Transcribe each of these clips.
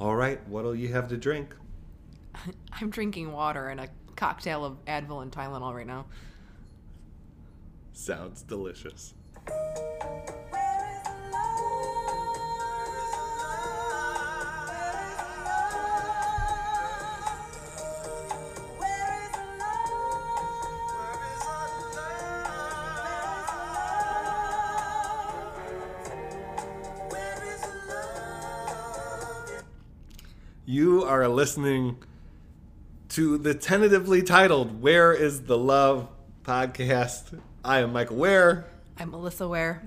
All right, what'll you have to drink? I'm drinking water and a cocktail of Advil and Tylenol right now. Sounds delicious. Are listening to the tentatively titled Where is the Love podcast. I am Michael Ware, I'm Melissa Ware.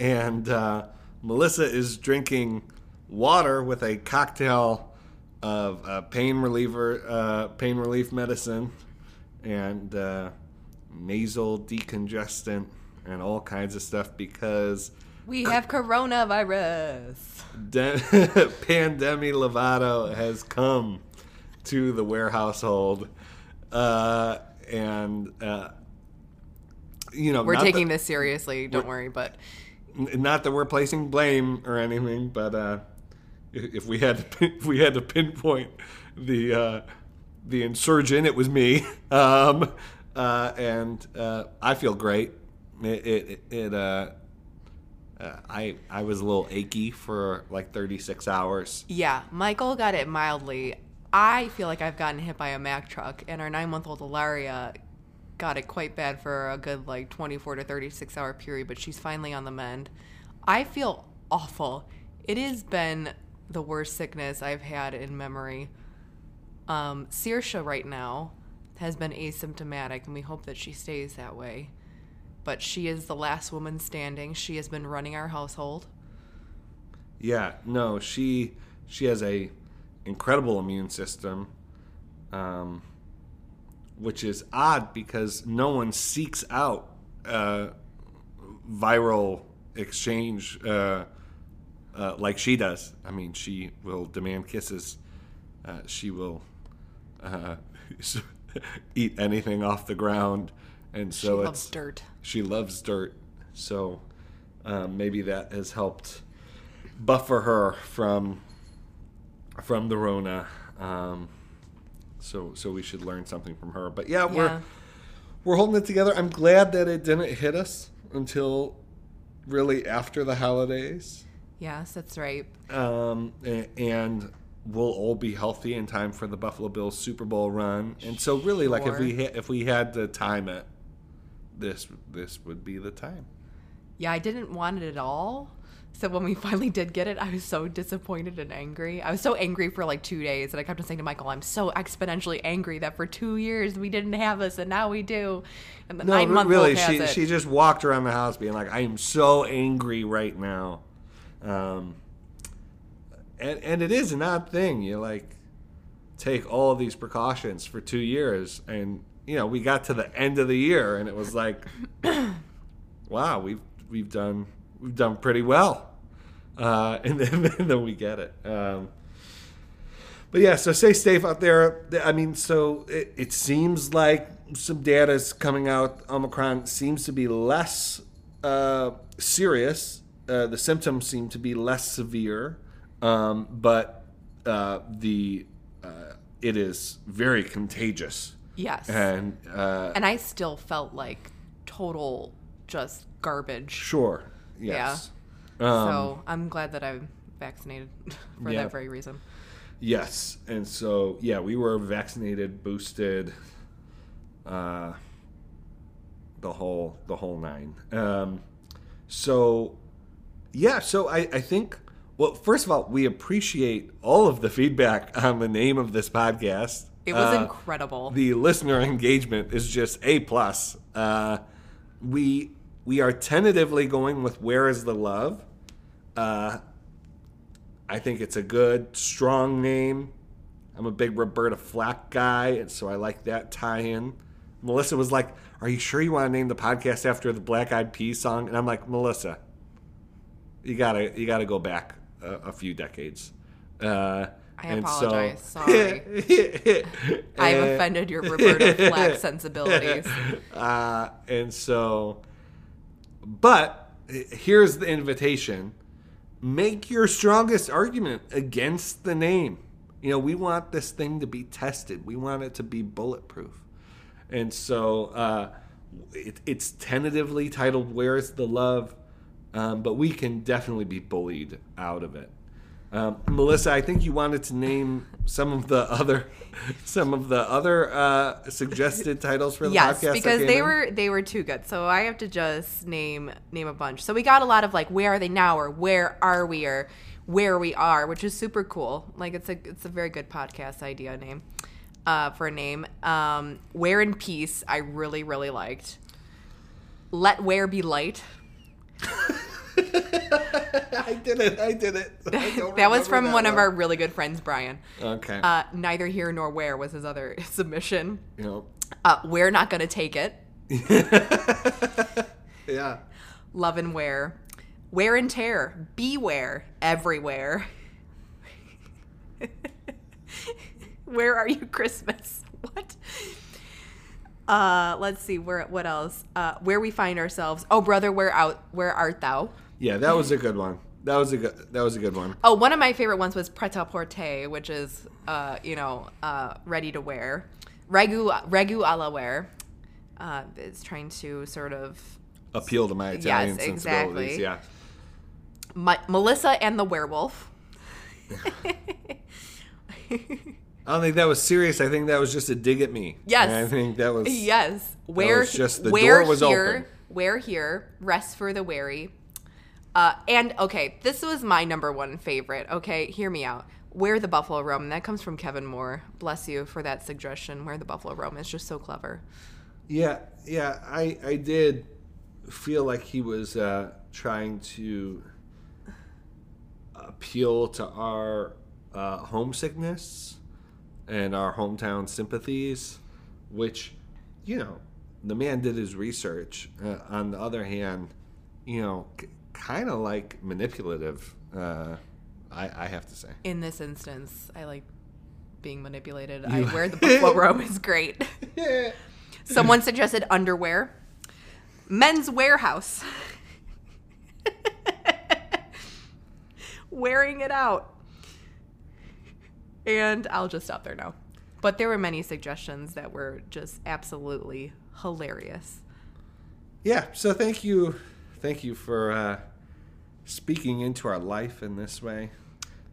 and uh, Melissa is drinking water with a cocktail of uh, pain reliever, uh, pain relief medicine, and uh, nasal decongestant, and all kinds of stuff because We have coronavirus. De- Pandemi Lovato has come to the warehousehold, uh, and uh, you know We're taking that, this seriously, don't worry, but not that we're placing blame or anything, but uh, if if we had to pin, if we had to pinpoint the uh, the insurgent, it was me, um, uh, and uh, I feel great. It it, it uh, I I was a little achy for like 36 hours. yeah, Michael got it mildly. I feel like I've gotten hit by a Mack truck, and our nine month old Ilaria got it quite bad for a good like 24 to 36 hour period, but she's finally on the mend. I feel awful. It has been the worst sickness I've had in memory. Um, right now has been asymptomatic, and we hope that she stays that way. But she is the last woman standing. She has been running our household. Yeah, no, she she has a incredible immune system, um, which is odd because no one seeks out uh, viral exchange uh, uh, like she does. I mean, she will demand kisses. Uh, she will uh, eat anything off the ground, and so She loves dirt. she loves dirt, so um, maybe that has helped buffer her from from the Rona. Um, so so we should learn something from her. But yeah, we're Yeah. we're holding it together. I'm glad that it didn't hit us until really after the holidays, Yes, that's right. um, and we'll all be healthy in time for the Buffalo Bills Super Bowl run. And so really, like if we ha- if we had to time it, this this would be the time. Yeah, I didn't want it at all. So when we finally did get it, I was so disappointed and angry. I was so angry for like two days, and I kept on saying to Michael, "I'm so exponentially angry that for two years we didn't have this, and now we do." And the No, nine month really, old she it. she just walked around the house being like, "I am so angry right now," um, and and it is an odd thing. You like take all these precautions for two years, and you know we got to the end of the year, and it was like, wow, we've we've done we've done pretty well, uh, and then and then we get it. Um, but yeah, so stay safe out there. I mean, so it, it seems like some data is coming out. Omicron seems to be less uh, serious. Uh, the symptoms seem to be less severe, um, but uh, the uh, it is very contagious. Yes, And uh, and I still felt like total just garbage. sure, yes, Um, so I'm glad that I'm vaccinated for Yeah. that very reason. Yes, and so yeah, we were vaccinated, boosted, uh, the whole the whole nine. Um, so yeah, so I I think well, first of all, we appreciate all of the feedback on the name of this podcast. It was Uh, incredible. the listener engagement is just a plus. Uh, we we are tentatively going with "Where Is the Love." Uh, I think it's a good, strong name. I'm a big Roberta Flack guy, and so I like that tie-in. Melissa was like, "Are you sure you want to name the podcast after the Black Eyed Peas song?" And I'm like, "Melissa, you gotta you gotta go back a, a few decades." Uh, I and apologize. So, Sorry. I've offended your Roberta Flack sensibilities. Uh, and so, but here's the invitation. make your strongest argument against the name. You know, we want this thing to be tested. We want it to be bulletproof. And so uh, it, it's tentatively titled "Where's the Love," um, but we can definitely be bullied out of it. Um, Melissa, I think you wanted to name some of the other, some of the other uh, suggested titles for the yes, podcast. that because they in. were they were too good. So I have to just name name a bunch. So we got a lot of like where are they now or where are we or where we are, which is super cool. Like it's a it's a very good podcast idea name uh, for a name. Um, where in peace, I really really liked. Let where be light. I did it. I did it. I don't that was from that one of our really good friends, Brian. Okay. Uh, neither here nor where was his other submission. know. Uh, we're not gonna take it. yeah. love and wear, wear and tear, beware, everywhere. Where are you, Christmas? What? Uh, let's see where. What else? Uh, where we find ourselves. Oh, brother, where out? Where art thou? Yeah, that was a good one. That was a good. That was a good one. Oh, one of my favorite ones was pret a porter, which is, uh, you know, uh, ready to wear. Regu, regu a la wear. Uh, is trying to sort of Appeal to my Italian Yes, sensibilities. exactly. Yeah. My, Melissa and the werewolf. I don't think that was serious. I think that was just a dig at me. Yes. And I think that was. Yes. Where was just- the where door was here, open. Where here, rest for the weary. Uh, and okay, this was my number one favorite. Okay, hear me out. Where the Buffalo Roam. That comes from Kevin Moore. Bless you for that suggestion. Where the Buffalo Roam is just so clever. Yeah, yeah. I I did feel like he was uh, trying to appeal to our uh, homesickness and our hometown sympathies, which, you know, the man did his research. Uh, on the other hand, you know, c- kind of like manipulative. Uh, I, I have to say. In this instance, I like being manipulated. You- I wear the Buffalo Roam is great. Someone suggested underwear. Men's warehouse. Wearing it out. And I'll just stop there now. But there were many suggestions that were just absolutely hilarious. yeah. So thank you, thank you for uh, speaking into our life in this way.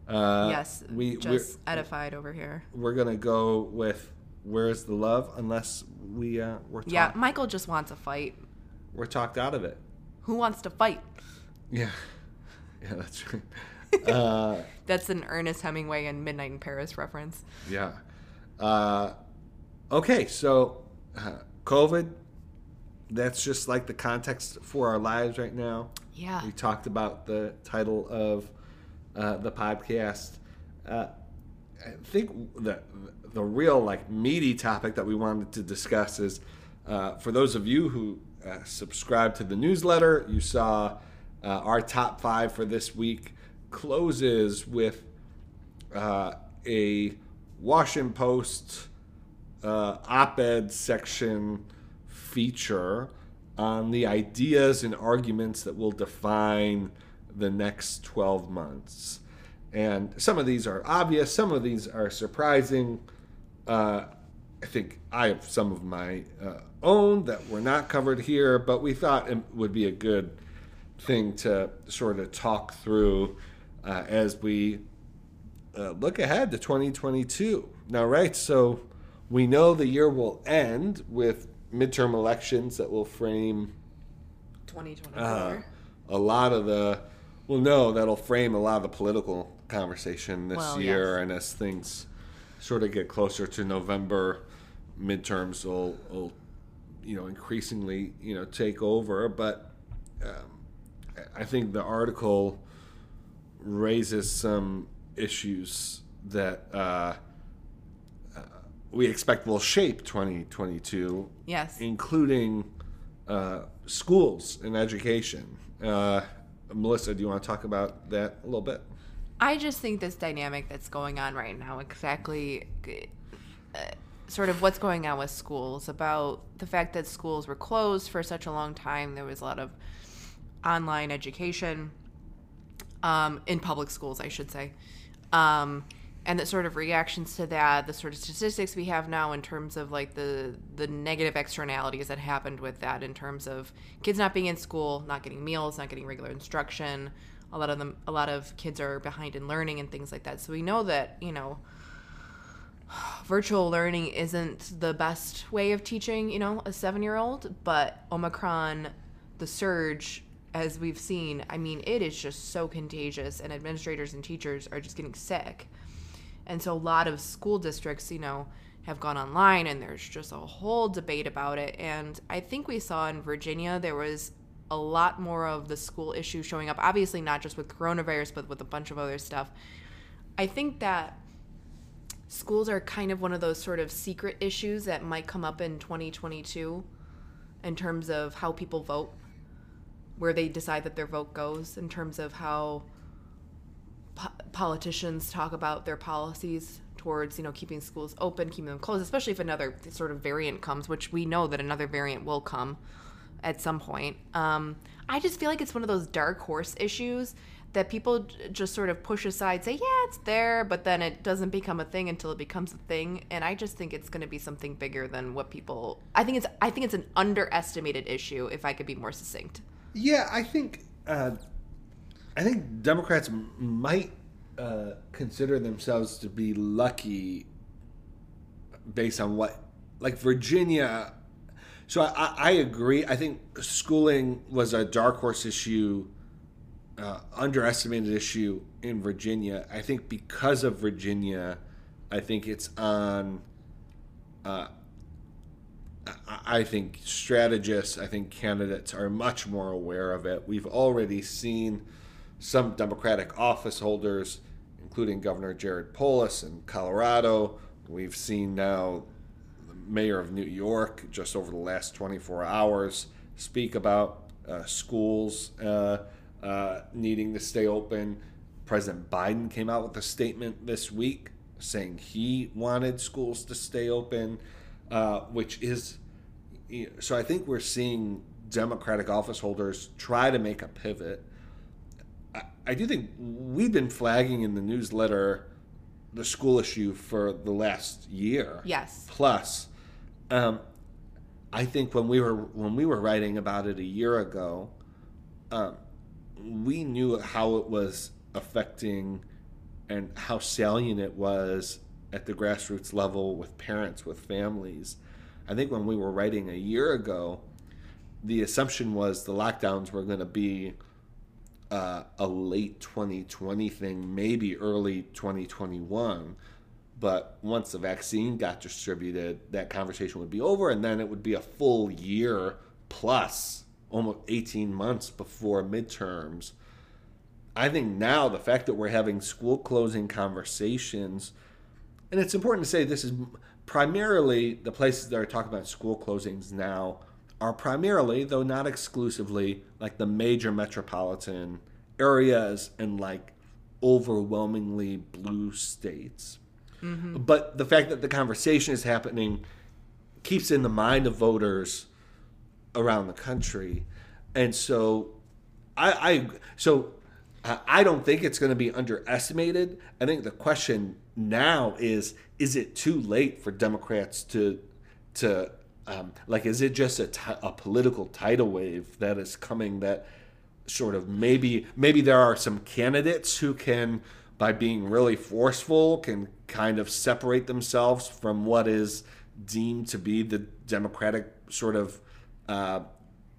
Uh, yes, we just we're, edified over here. we're gonna go with "Where's the Love?" Unless we uh, we're talk- Yeah, Michael just wants a fight. we're talked out of it. Who wants to fight? Yeah, yeah, that's right. Uh, That's an Ernest Hemingway and Midnight in Paris reference. yeah. Uh, okay, so uh, COVID. That's just like the context for our lives right now. Yeah. We talked about the title of uh, the podcast. Uh, I think the the real like meaty topic that we wanted to discuss is uh, for those of you who uh, subscribe to the newsletter, you saw uh, our top five for this week closes with uh, a Washington Post uh, op-ed section feature on the ideas and arguments that will define the next 12 months. And some of these are obvious, some of these are surprising. Uh, I think I have some of my uh, own that were not covered here, but we thought it would be a good thing to sort of talk through uh, as we uh, look ahead to 2022. Now, right, so we know the year will end with midterm elections that will frame 2024. uh, a lot of the, well, no, that'll frame a lot of the political conversation this Well, year. yes. And as things sort of get closer to November, midterms will, will you know, increasingly, you know, take over. But um, I- I think the article raises some issues that uh, uh, we expect will shape 2022 yes. including uh, schools and education. Uh, Melissa, do you want to talk about that a little bit? I just think this dynamic that's going on right now, exactly uh, sort of what's going on with schools, about the fact that schools were closed for such a long time. There was a lot of online education. Um, in public schools, I should say. Um, and the sort of reactions to that, the sort of statistics we have now in terms of like the the negative externalities that happened with that, in terms of kids not being in school, not getting meals, not getting regular instruction. A lot of them, a lot of kids are behind in learning and things like that. So we know that you know virtual learning isn't the best way of teaching, you know, a seven year old, but Omicron, the surge, as we've seen, I mean, it is just so contagious, and administrators and teachers are just getting sick. And so a lot of school districts, you know, have gone online, and there's just a whole debate about it. And I think we saw in Virginia there was a lot more of the school issue showing up, obviously, not just with coronavirus, but with a bunch of other stuff. I think that schools are kind of one of those sort of secret issues that might come up in 2022 in terms of how people vote where they decide that their vote goes in terms of how po- politicians talk about their policies towards you know keeping schools open keeping them closed especially if another sort of variant comes which we know that another variant will come at some point. Um, i just feel like it's one of those dark horse issues that people just sort of push aside say yeah it's there but then it doesn't become a thing until it becomes a thing. And i just think it's going to be something bigger than what people i think it's i think it's an underestimated issue if i could be more succinct yeah, I think uh, I think Democrats m- might uh, consider themselves to be lucky based on what, like Virginia. So I, I agree. I think schooling was a dark horse issue, uh, underestimated issue in Virginia. I think because of Virginia, I think it's on. Uh, I think strategists, I think candidates are much more aware of it. We've already seen some Democratic office holders, including Governor Jared Polis in Colorado. We've seen now the mayor of New York just over the last 24 hours speak about uh, schools uh, uh, needing to stay open. President Biden came out with a statement this week saying he wanted schools to stay open, uh, which is so I think we're seeing Democratic office holders try to make a pivot. I, I do think we've been flagging in the newsletter the school issue for the last year. Yes. Plus, um, I think when we were when we were writing about it a year ago, um, we knew how it was affecting and how salient it was at the grassroots level with parents, with families. I think when we were writing a year ago, the assumption was the lockdowns were going to be uh, a late 2020 thing, maybe early 2021. But once the vaccine got distributed, that conversation would be over, and then it would be a full year plus, almost 18 months before midterms. I think now the fact that we're having school closing conversations, and it's important to say this is primarily the places that are talking about school closings now are primarily, though not exclusively, like the major metropolitan areas and like overwhelmingly blue states. Mm-hmm. But the fact that the conversation is happening keeps in the mind of voters around the country. And so I, I so I don't think it's going to be underestimated. I think the question now is is it too late for Democrats to to um, like is it just a, t- a political tidal wave that is coming that sort of maybe maybe there are some candidates who can by being really forceful can kind of separate themselves from what is deemed to be the democratic sort of uh,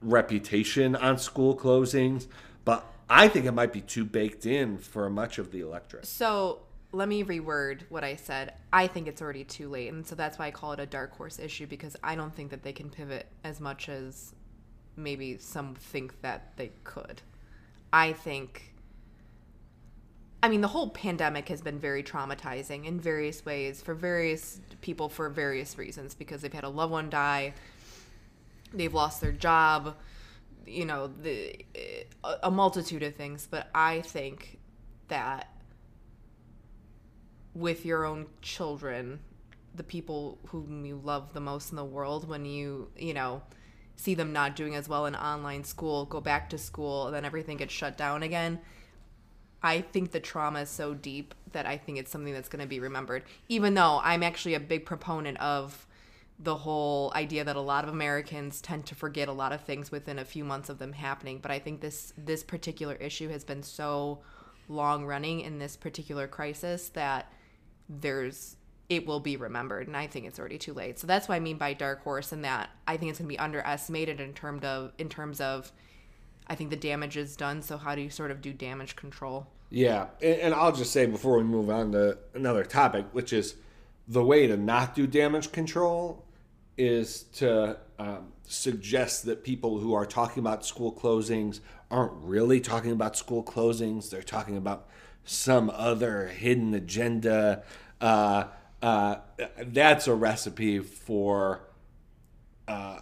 reputation on school closings but i think it might be too baked in for much of the electorate. So let me reword what I said. I think it's already too late. And so that's why I call it a dark horse issue because I don't think that they can pivot as much as maybe some think that they could. I think, I mean, the whole pandemic has been very traumatizing in various ways for various people for various reasons because they've had a loved one die, they've lost their job, you know, the, a multitude of things. But I think that with your own children, the people whom you love the most in the world, when you, you know, see them not doing as well in online school, go back to school, and then everything gets shut down again. I think the trauma is so deep that I think it's something that's going to be remembered. Even though I'm actually a big proponent of the whole idea that a lot of Americans tend to forget a lot of things within a few months of them happening, but I think this this particular issue has been so long running in this particular crisis that there's it will be remembered and I think it's already too late. So that's what I mean by dark horse and that I think it's going to be underestimated in terms of in terms of I think the damage is done. So how do you sort of do damage control? Yeah, and, and I'll just say before we move on to another topic, which is the way to not do damage control is to um, suggest that people who are talking about school closings aren't really talking about school closings. They're talking about some other hidden agenda. Uh, uh, that's a recipe for uh,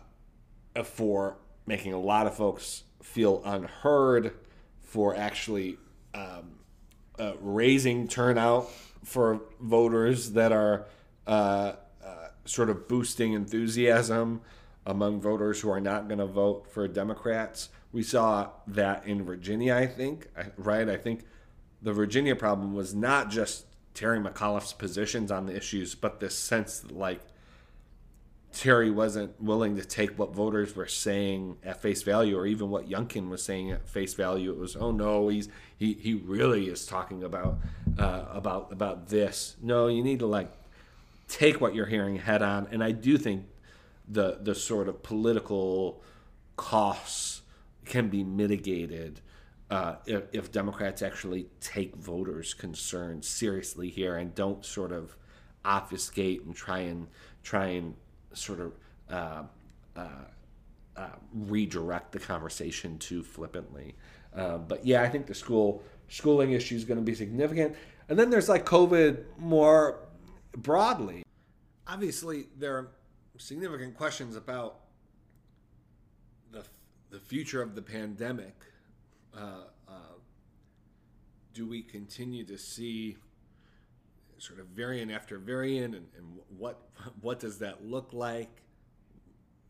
for making a lot of folks feel unheard, for actually um, uh, raising turnout for voters that are uh, uh, sort of boosting enthusiasm among voters who are not going to vote for Democrats. We saw that in Virginia, I think, right? I think the Virginia problem was not just Terry McAuliffe's positions on the issues, but this sense that, like, Terry wasn't willing to take what voters were saying at face value, or even what Youngkin was saying at face value. It was, oh no, he's he he really is talking about uh, about about this. No, you need to like take what you're hearing head on, and I do think the the sort of political costs can be mitigated uh, if, if Democrats actually take voters' concerns seriously here and don't sort of obfuscate and try and try and sort of uh, uh, uh, redirect the conversation too flippantly. Uh, but yeah, I think the school schooling issue is going to be significant. And then there's like COVID more broadly. Obviously, there are significant questions about the the future of the pandemic. Uh, uh, do we continue to see sort of variant after variant, and, and what what does that look like?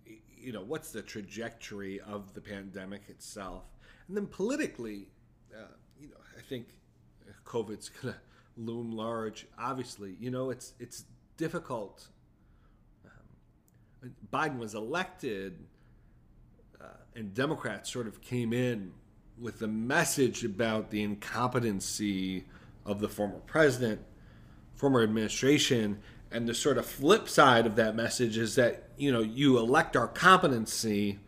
You know, what's the trajectory of the pandemic itself? And then politically, uh, you know, I think COVID's to loom large. Obviously, you know, it's it's difficult. Um, Biden was elected, uh, and Democrats sort of came in with the message about the incompetency of the former president former administration. And the sort of flip side of that message is that, you know, you elect our competency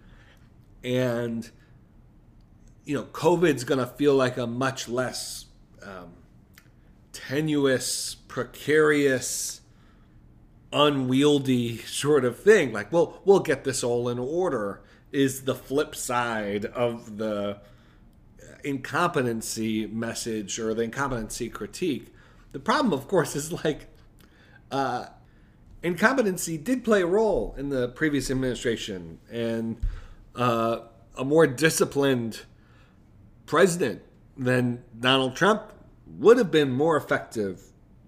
and, you know, COVID's going to feel like a much less um, tenuous, precarious, unwieldy sort of thing. Like, well, we'll get this all in order is the flip side of the incompetency message or the incompetency critique. The problem, of course, is like uh, incompetency did play a role in the previous administration, and uh, a more disciplined president than Donald Trump would have been more effective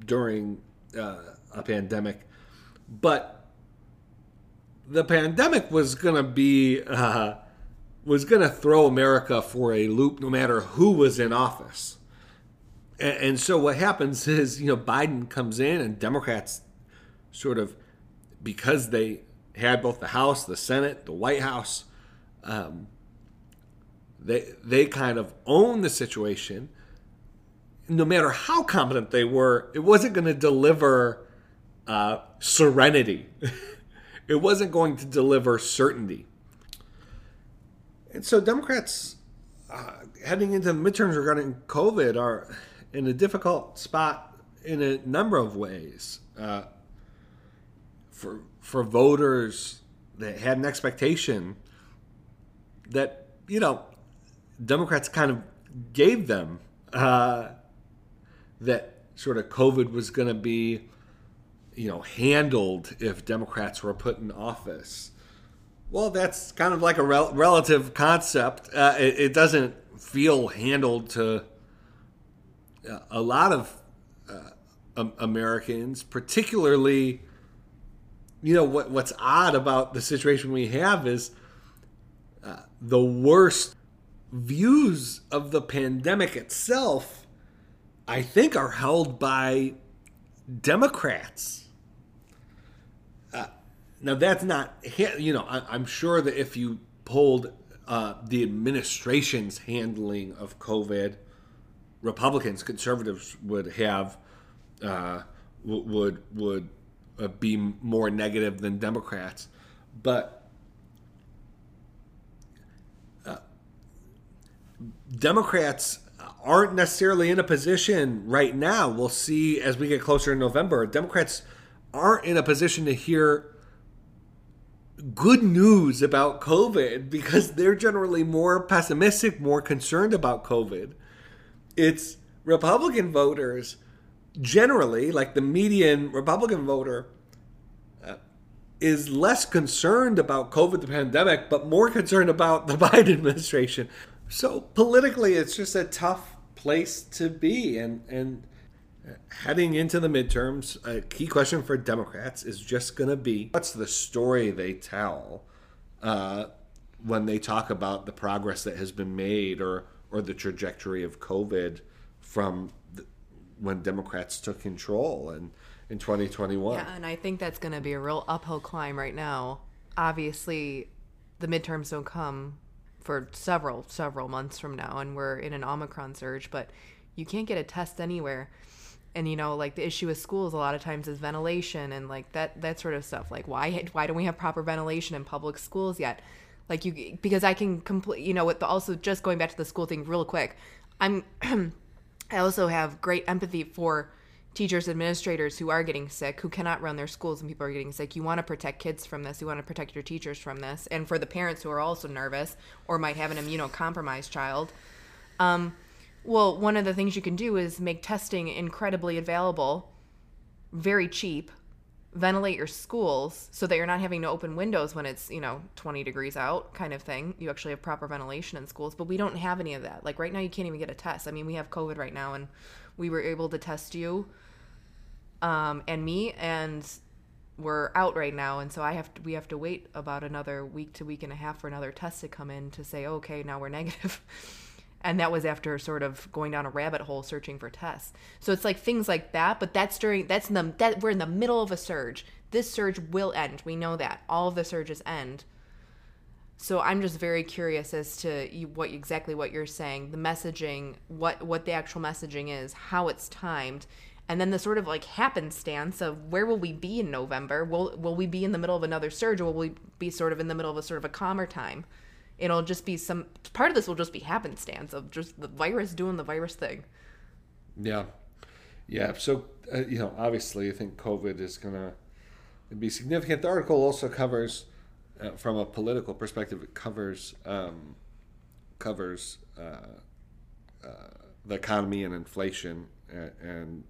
during uh, a pandemic. But the pandemic was going to be uh, was going to throw America for a loop, no matter who was in office. And, and so what happens is, you know, Biden comes in and Democrats sort of, because they had both the House, the Senate, the White House, um, they they kind of own the situation. No matter how competent they were, it wasn't going to deliver uh, serenity. it wasn't going to deliver certainty. And so Democrats uh, heading into midterms regarding COVID are in a difficult spot in a number of ways. Uh, for for voters that had an expectation that you know Democrats kind of gave them uh, that sort of COVID was going to be you know handled if Democrats were put in office. Well, that's kind of like a rel- relative concept. Uh, it, it, doesn't feel handled to a lot of uh, Americans, particularly, you know, what, what's odd about the situation we have is uh, the worst views of the pandemic itself I think are held by Democrats. Now that's not, you know, I, am sure that if you polled uh, the administration's handling of COVID, Republicans, conservatives would have uh, would would uh, be more negative than Democrats, but uh, Democrats aren't necessarily in a position right now. We'll see as we get closer in November. Democrats aren't in a position to hear good news about COVID because they're generally more pessimistic, more concerned about COVID. It's Republican voters generally, like the median Republican voter, uh, is less concerned about COVID, the pandemic, but more concerned about the Biden administration. So politically, it's just a tough place to be. And, and heading into the midterms, a key question for Democrats is just going to be what's the story they tell uh, when they talk about the progress that has been made or, or the trajectory of COVID from the, when Democrats took control and in 2021. Yeah, and I think that's going to be a real uphill climb right now. Obviously, the midterms don't come for several several months from now and we're in an omicron surge but you can't get a test anywhere and you know like the issue with schools a lot of times is ventilation and like that that sort of stuff. Like why why don't we have proper ventilation in public schools yet? Like you because i can complete you know with the, also just going back to the school thing real quick i'm i also have great empathy for teachers administrators who are getting sick who cannot run their schools and people are getting sick. You want to protect kids from this. You want to protect your teachers from this. And for the parents who are also nervous or might have an immunocompromised child um, well one of the things you can do is make testing incredibly available very cheap ventilate your schools so that you're not having to open windows when it's you know 20 degrees out kind of thing. You actually have proper ventilation in schools but we don't have any of that. Like right now you can't even get a test. I mean we have covid right now and we were able to test you um, and me, and we're out right now, and so I have to, we have to wait about another week to week and a half for another test to come in to say, okay, now we're negative. And that was after sort of going down a rabbit hole searching for tests. So it's like things like that, but that's during that's in the that we're in the middle of a surge. This surge will end. We know that all of the surges end. So I'm just very curious as to what exactly what you're saying, the messaging, what what the actual messaging is, how it's timed, and then the sort of like happenstance of where will we be in November? Will will we be in the middle of another surge, or will we be sort of in the middle of a sort of a calmer time? It'll just be some part of this will just be happenstance of just the virus doing the virus thing. Yeah, yeah. So uh, you know, obviously, I think COVID is gonna be significant. The article also covers, uh, from a political perspective, it covers um, covers uh, uh the economy and inflation and, and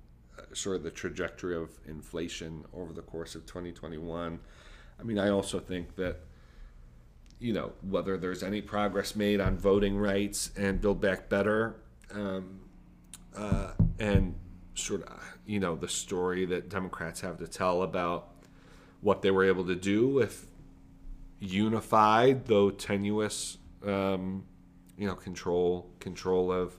sort of the trajectory of inflation over the course of 2021. I mean, I also think that, you know, whether there's any progress made on voting rights and Build Back Better, um, uh, and sort of, you know, the story that Democrats have to tell about what they were able to do with unified, though tenuous, um, you know, control control of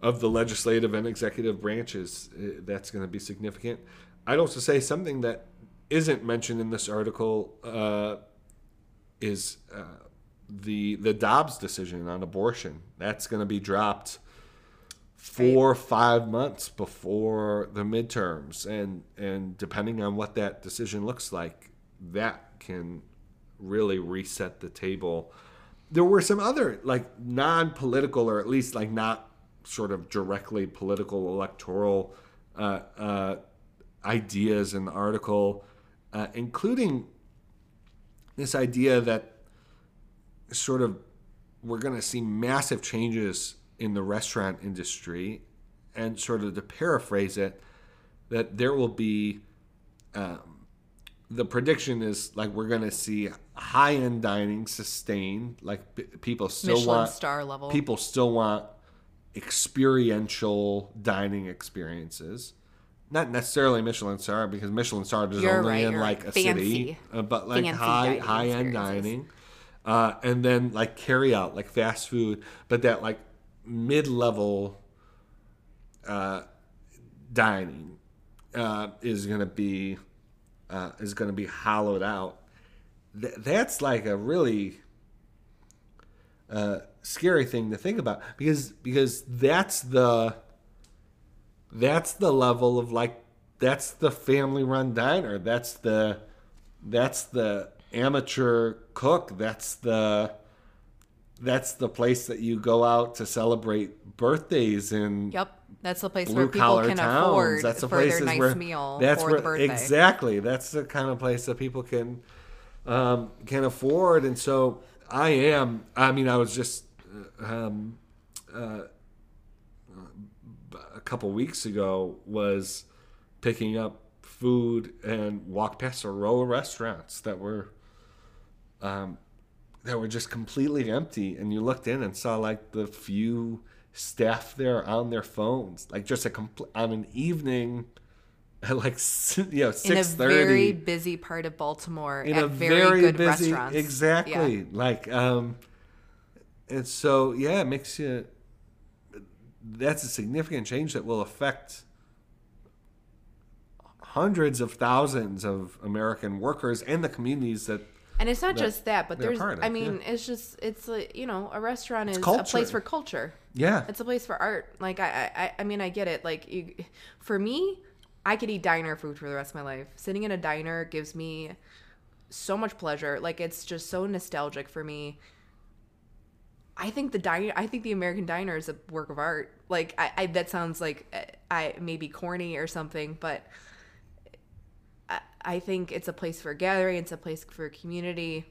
of the legislative and executive branches. Uh, that's going to be significant. I'd also say something that isn't mentioned in this article uh, is uh, the the Dobbs decision on abortion. That's going to be dropped four or five months before the midterms, and and depending on what that decision looks like, that can really reset the table. There were some other like non-political or at least like not sort of directly political electoral uh, uh, ideas in the article, uh, including this idea that sort of we're going to see massive changes in the restaurant industry, and sort of to paraphrase it, that there will be. Um, the prediction is like we're going to see high end dining sustained. Like people still Michelin want star level. People still want experiential dining experiences. Not necessarily Michelin star because Michelin star is only right, in like right. a Fancy. city, uh, but like Fancy high high end dining, uh, and then like carry out like fast food, but that like mid level uh, dining uh, is going to be uh, is to be hollowed out. Th- that's like a really uh, scary thing to think about because because that's the that's the level of like that's the family run diner that's the that's the amateur cook that's the that's the place that you go out to celebrate birthdays and Yep. That's the place where people can towns. afford That's the for their places nice where meal that's for where the birthday. exactly. That's the kind of place that people can um, can afford. And so I am. I mean, I was just uh, um, uh, a couple weeks ago was picking up food and walked past a row of restaurants that were um, that were just completely empty and you looked in and saw like the few staff there on their phones like just a compl- on an evening at like you know in a 6:30 very busy part of Baltimore in at a very, very, good busy restaurants. exactly Yeah. like um and so yeah it makes you that's a significant change that will affect hundreds of thousands of american workers and the communities that And it's not that just that, but there's of, I mean, yeah. it's just it's like, you know, a restaurant is a place for culture. yeah It's a place for art. Like I, I, I mean, I get it. Like you, for me, I could eat diner food for the rest of my life. Sitting in a diner gives me so much pleasure. Like it's just so nostalgic for me. I think the diner, I think the American diner is a work of art. Like I, I that sounds like uh, I maybe corny or something, but I, I think it's a place for gathering. It's a place for community.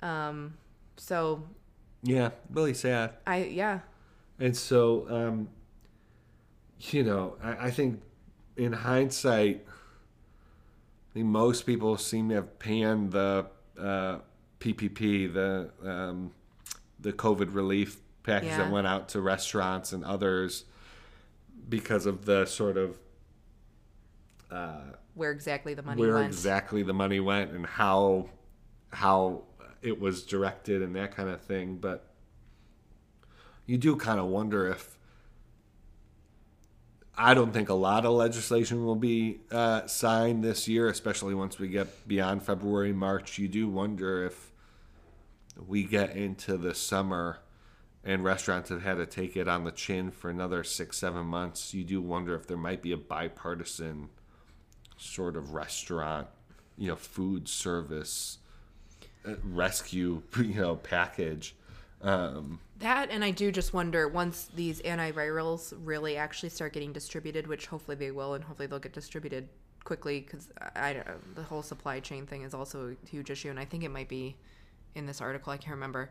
Um, so yeah really sad I yeah. And so, um, you know, I, I think in hindsight, I think most people seem to have panned the uh, PPP, the um, the COVID relief package Yeah. that went out to restaurants and others because of the sort of where exactly the money where went. exactly the money went and how how it was directed and that kind of thing but you do kind of wonder if I don't think a lot of legislation will be uh, signed this year, especially once we get beyond February, March. You do wonder if we get into the summer and restaurants have had to take it on the chin for another six, seven months. You do wonder if there might be a bipartisan sort of restaurant, you know, food service uh, rescue, you know, package. Um, That and I do just wonder once these antivirals really actually start getting distributed, which hopefully they will, and hopefully they'll get distributed quickly because I, the whole supply chain thing is also a huge issue, and I think it might be in this article. I can't remember.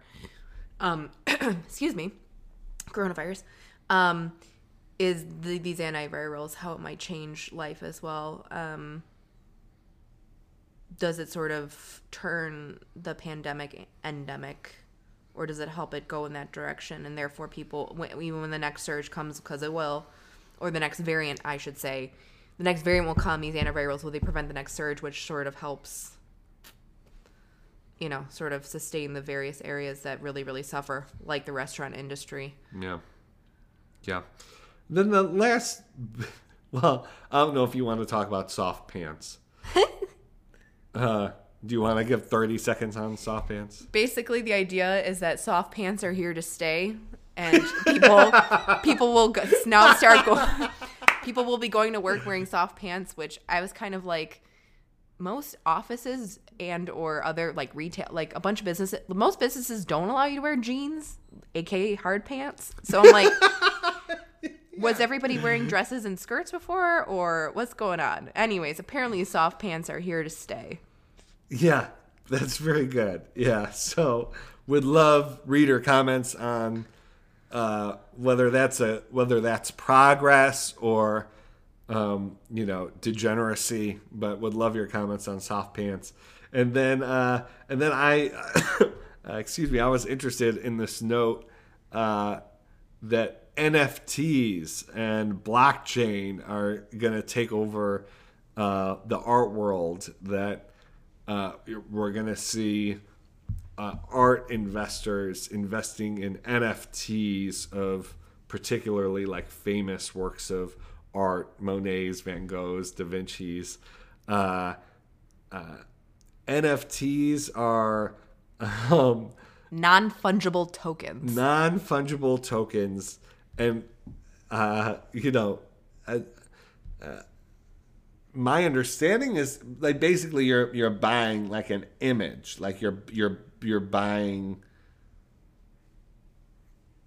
Um, excuse me, coronavirus. Um, is the, these antivirals how it might change life as well? Um, does it sort of turn the pandemic endemic? or does it help it go in that direction and therefore people even when the next surge comes because it will or the next variant i should say the next variant will come these antivirals will they prevent the next surge which sort of helps you know sort of sustain the various areas that really really suffer like the restaurant industry Yeah. Yeah. Then the last, well, I don't know if you want to talk about soft pants. uh, do you want to give 30 seconds on soft pants? basically the idea is that soft pants are here to stay and people people will go, now start going people will be going to work wearing soft pants which i was kind of like most offices and or other like retail like a bunch of businesses most businesses don't allow you to wear jeans aka hard pants. So i'm like was everybody wearing dresses and skirts before or what's going on? Anyways apparently soft pants are here to stay. Yeah, that's very good. Yeah, so would love reader comments on uh, whether that's a whether that's progress or um, you know degeneracy. But would love your comments on soft pants. And then uh, and then I uh, excuse me, I was interested in this note uh, that NFTs and blockchain are going to take over uh, the art world. That uh, we're going to see uh, art investors investing in NFTs of particularly like famous works of art, Monet's, Van Gogh's, Da Vinci's. Uh, uh, NFTs are um, Non fungible tokens. non fungible tokens, and uh, you know, uh, uh, my understanding is like basically you're you're buying like an image, like you're you're you're buying,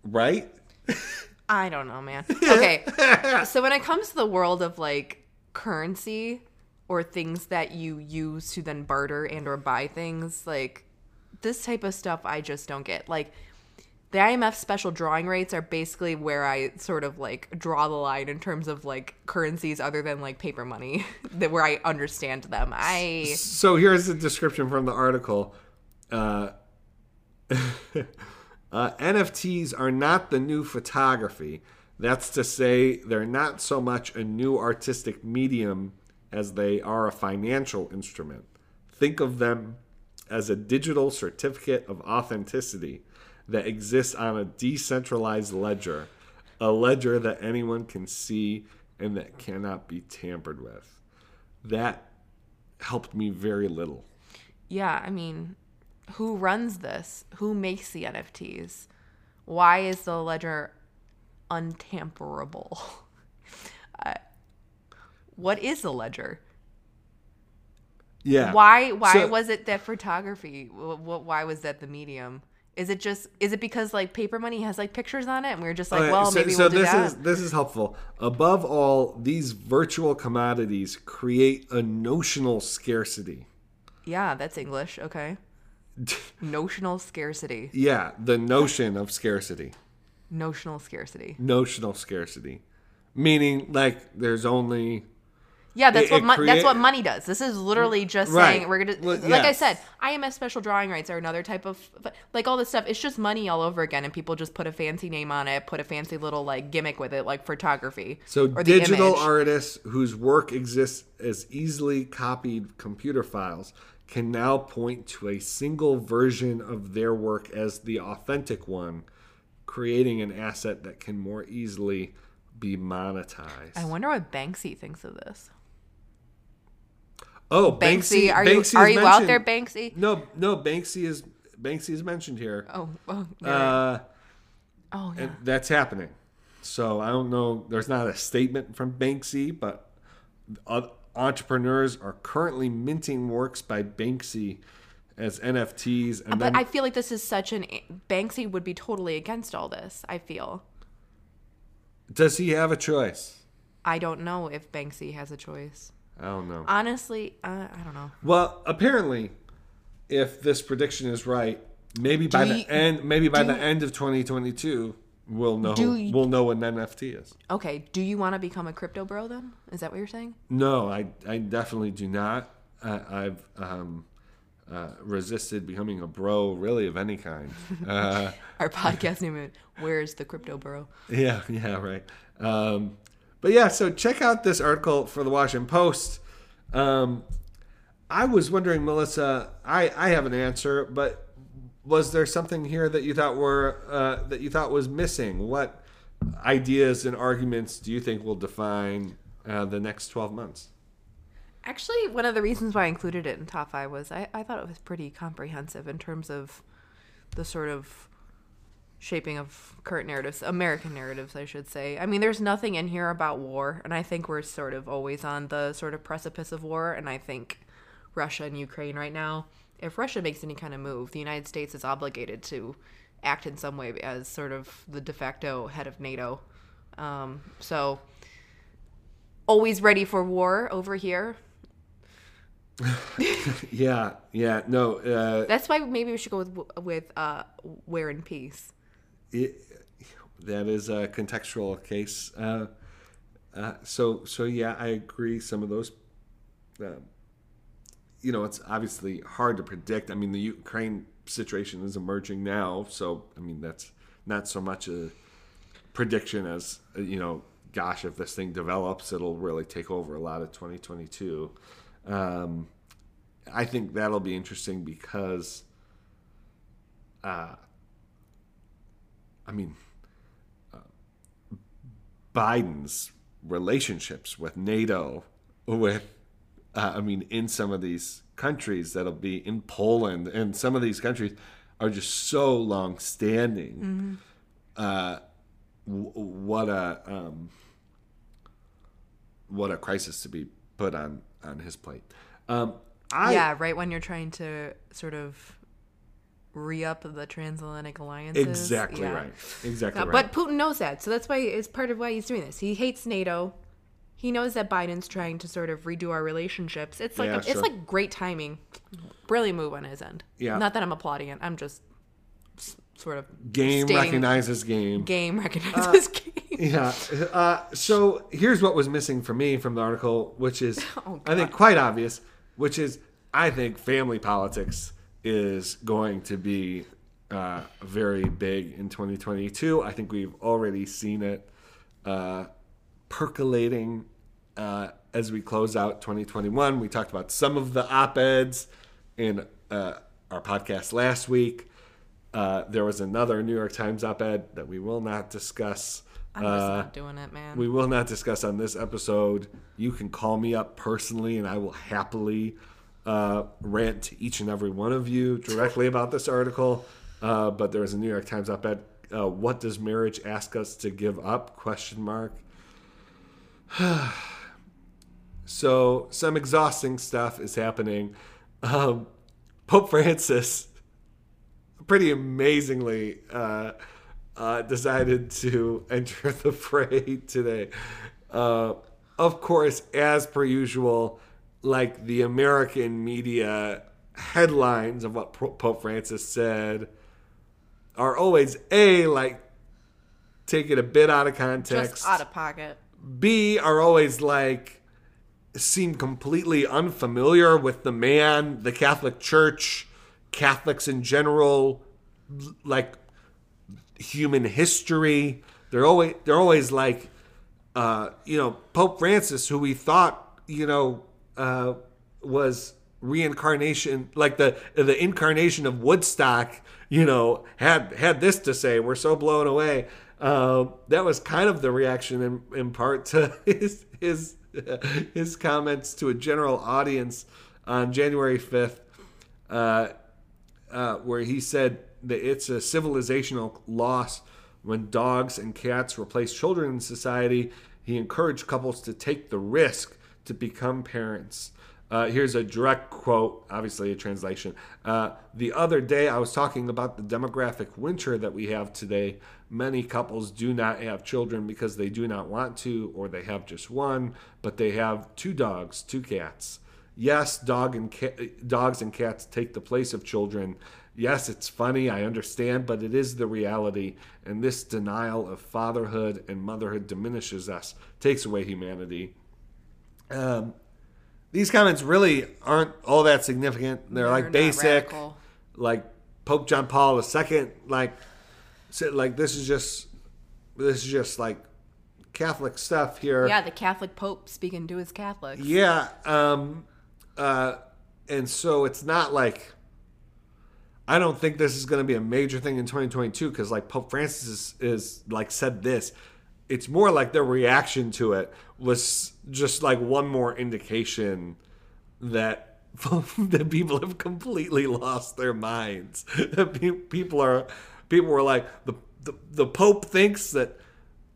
right? I don't know, man. Okay. so when it comes to the world of like currency or things that you use to then barter and or buy things, like this type of stuff I just don't get. Like the IMF special drawing rights are basically where I sort of like draw the line in terms of like currencies other than like paper money that where I understand them. I So here's the description from the article. Uh, uh, NFTs are not the new photography. That's to say, they're not so much a new artistic medium as they are a financial instrument. Think of them as a digital certificate of authenticity that exists on a decentralized ledger, a ledger that anyone can see and that cannot be tampered with. That helped me very little. yeah, I mean, who runs this? Who makes the NFTs? Why is the ledger untamperable? uh, what is the ledger? Yeah. Why why So- was it that photography? Wh- wh- Why was that the medium? Is it just is it because like paper money has like pictures on it and we are just like, Okay, well, so, maybe so we'll do this that. is this is helpful. Above all, these virtual commodities create a notional scarcity. Yeah, that's English. Okay. Notional scarcity. Yeah, the notion of scarcity. Notional scarcity. Notional scarcity. Meaning like there's only Yeah, that's It- what it mon- that's what money does. This is literally mm, just Right. saying we're gonna Well, like I said, IMF special drawing rights are another type of like all this stuff. It's just money all over again, and people just put a fancy name on it, put a fancy little like gimmick with it, like photography. So digital artists whose work exists as easily copied computer files can now point to a single version of their work as the authentic one, creating an asset that can more easily be monetized. I wonder what Banksy thinks of this. Oh, Banksy, Banksy, are you Banksy are you out there, Banksy? No, no, Banksy is Banksy is mentioned here. Oh, oh, there- Uh, oh yeah. that's happening. So I don't know. There's not a statement from Banksy, but uh, entrepreneurs are currently minting works by Banksy as NFTs, and but then I feel like this is such an Banksy would be totally against all this. I feel. does he have a choice? I don't know if Banksy has a choice. I don't know. Honestly, uh, I don't know. Well, apparently, if this prediction is right, maybe by Do the you- end, maybe by do- the end of 2022, we'll know Do you- we'll know what an NFT is. Okay, do you want to become a crypto bro then? Is that what you're saying? No, I, I definitely do not. I, I've um, uh, resisted becoming a bro, really, of any kind. Uh, Our podcast name is Where's the Crypto Bro? yeah, yeah, right. Um, but yeah, so check out this article for the Washington Post. Um, I was wondering, Melissa, I, I have an answer, but was there something here that you thought were uh, that you thought was missing? What ideas and arguments do you think will define uh, the next twelve months? Actually, one of the reasons why I included it in top five was I, I thought it was pretty comprehensive in terms of the sort of shaping of current narratives, American narratives, I should say. I mean, there's nothing in here about war, and I think we're sort of always on the sort of precipice of war, and I think Russia and Ukraine right now, if Russia makes any kind of move, the United States is obligated to act in some way as sort of the de facto head of NATO. Um, so, always ready for war over here. Yeah, yeah, no, uh, That's why maybe we should go with with uh, "Where in Peace." It, that is a contextual case. Uh, uh, so, so yeah, I agree. Some of those, uh, you know, it's obviously hard to predict. I mean, the Ukraine situation is emerging now, so I mean, that's not so much a prediction as you know. Gosh, if this thing develops, it'll really take over a lot of 2022. Um, I think that'll be interesting because, uh, I mean, uh, Biden's relationships with NATO, with uh, I mean, in some of these countries that'll be in Poland, and some of these countries are just so long standing. Uh, w- what a um, what a crisis to be put on on his plate. Um, I, yeah, right when you're trying to sort of re up the transatlantic alliances. exactly Yeah. right. Exactly Uh, right. But Putin knows that, so that's why it's part of why he's doing this. He hates NATO. He knows that Biden's trying to sort of redo our relationships. It's like Yeah, it's sure. like great timing, brilliant move on his end. Yeah. Not that I'm applauding it. I'm just sort of game stating recognizes game. game recognizes game. Yeah. Uh, so here's what was missing for me from the article, which is Oh, I think quite obvious, which is I think family politics is going to be uh, very big in 2022. I think we've already seen it uh, percolating uh, as we close out 2021. We talked about some of the op eds in uh, our podcast last week. Uh, there was another New York Times op ed that we will not discuss. I'm just Uh, not doing it, man. we will not discuss on this episode. You can call me up personally, and I will happily uh, rant to each and every one of you directly about this article. Uh, but there is a New York Times op-ed. Uh, what does marriage ask us to give up? Question mark. so some exhausting stuff is happening. Um, Pope Francis pretty amazingly uh, uh, decided to enter the fray today. Uh, of course, as per usual, like the American media headlines of what Pope Francis said are always A, like taken a bit out of context. just out of pocket. B are always like seem completely unfamiliar with the man, the Catholic Church, Catholics in general, like human history. They're always they're always like uh, you know Pope Francis, who we thought you know uh, was reincarnation, like the the incarnation of Woodstock. You know, had had this to say. We're so blown away. Uh, that was kind of the reaction in, in part to his his his comments to a general audience on January fifth, uh, uh, where he said that it's a civilizational loss when dogs and cats replace children in society. He encouraged couples to take the risk to become parents. Uh, here's a direct quote, obviously a translation. Uh, the other day, I was talking about the demographic winter that we have today. Many couples do not have children because they do not want to, or they have just one, but they have two dogs, two cats. Yes, dog and dogs and cats take the place of children. Yes, it's funny, I understand, but it is the reality. And this denial of fatherhood and motherhood diminishes us, takes away humanity. Um, these comments really aren't all that significant. They're, They're like basic, radical. like Pope John Paul II. Like, like this is just this is just like Catholic stuff here. Yeah, the Catholic Pope speaking to his Catholics. Yeah, um, uh, and so it's not like I don't think this is going to be a major thing in 2022 because like Pope Francis is, is like said this. It's more like their reaction to it was just like one more indication that that people have completely lost their minds. People are people were like the, the the Pope thinks that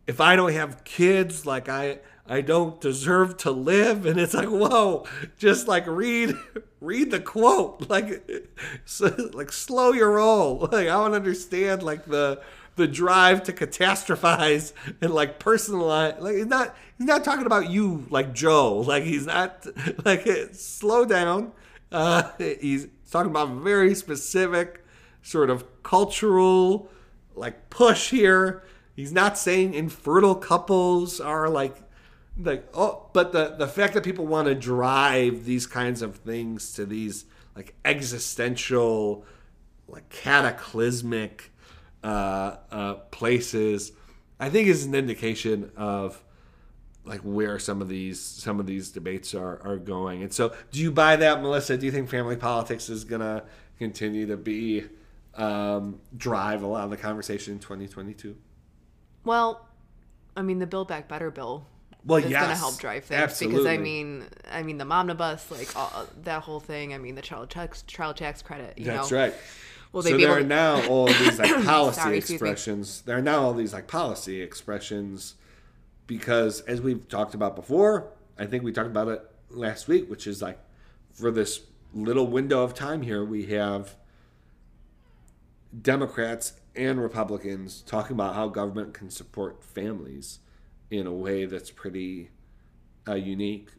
if I don't have kids, like I I don't deserve to live, and it's like whoa, just like read read the quote, like so, like slow your roll. Like I don't understand like the the drive to catastrophize and like personalize. Like he's not he's not talking about you like Joe. Like he's not like slow down. Uh, he's talking about very specific sort of cultural like push here. He's not saying infertile couples are like like oh but the the fact that people want to drive these kinds of things to these like existential like cataclysmic uh, uh, places i think is an indication of like where some of these some of these debates are are going and so do you buy that melissa do you think family politics is gonna continue to be um, drive a lot of the conversation in 2022 Well, I mean, the Build Back Better bill Well, is going to help drive things absolutely. because I mean, I mean the Momnibus, like all, that whole thing. I mean the child tax child tax credit. You That's know, right. Will they so be there able are now all these like policy Sorry, expressions. There are now all these like policy expressions because, as we've talked about before, I think we talked about it last week, which is like for this little window of time here, we have Democrats and Republicans talking about how government can support families in a way that's pretty uh, unique.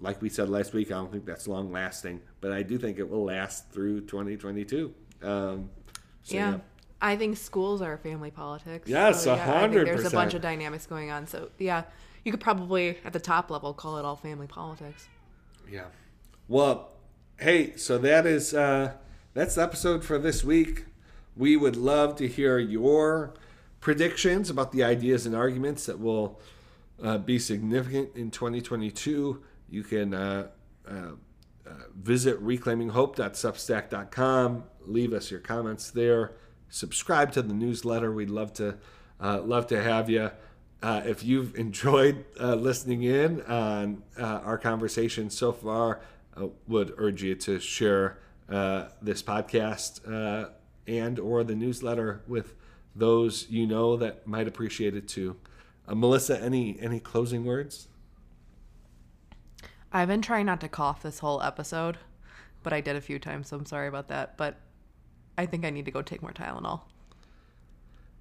Like we said last week, I don't think that's long lasting, but I do think it will last through 2022. Um, so, yeah. I think schools are family politics. Yes, a yeah, I think There's a bunch of dynamics going on. So yeah, you could probably at the top level call it all family politics. Yeah. Well, hey, so that is uh that's the episode for this week. We would love to hear your predictions about the ideas and arguments that will uh, be significant in 2022. You can uh, visit reclaiminghope.substack.com. Leave us your comments there. Subscribe to the newsletter. We'd love to uh, love to have you. Uh, if you've enjoyed uh, listening in on uh, our conversation so far, uh, would urge you to share this podcast and or the newsletter with those you know that might appreciate it too. Melissa, any any closing words? I've been trying not to cough this whole episode, but I did a few times, so I'm sorry about that. But I think I need to go take more Tylenol.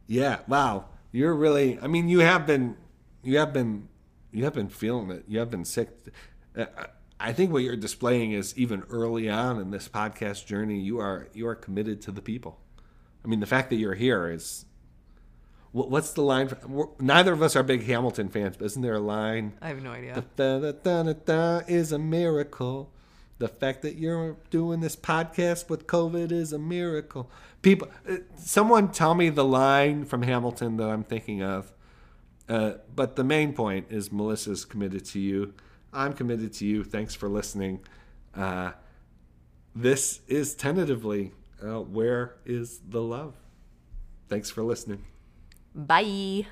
Yeah. Wow. You're really. I mean, you have been. You have been. You have been feeling it. You have been sick. Uh, I think what you're displaying is even early on in this podcast journey, you are you are committed to the people. I mean, the fact that you're here is. What- What's the line? For, neither of us are big Hamilton fans, but isn't there a line? I have no idea. Da, da, da, da, da, is a miracle. The fact that you're doing this podcast with COVID is a miracle. People, uh, someone tell me the line from Hamilton that I'm thinking of. Uh, but the main point is Melissa's committed to you. I'm committed to you. Thanks for listening. Uh, this is tentatively uh, Where is the Love? Thanks for listening. Bye.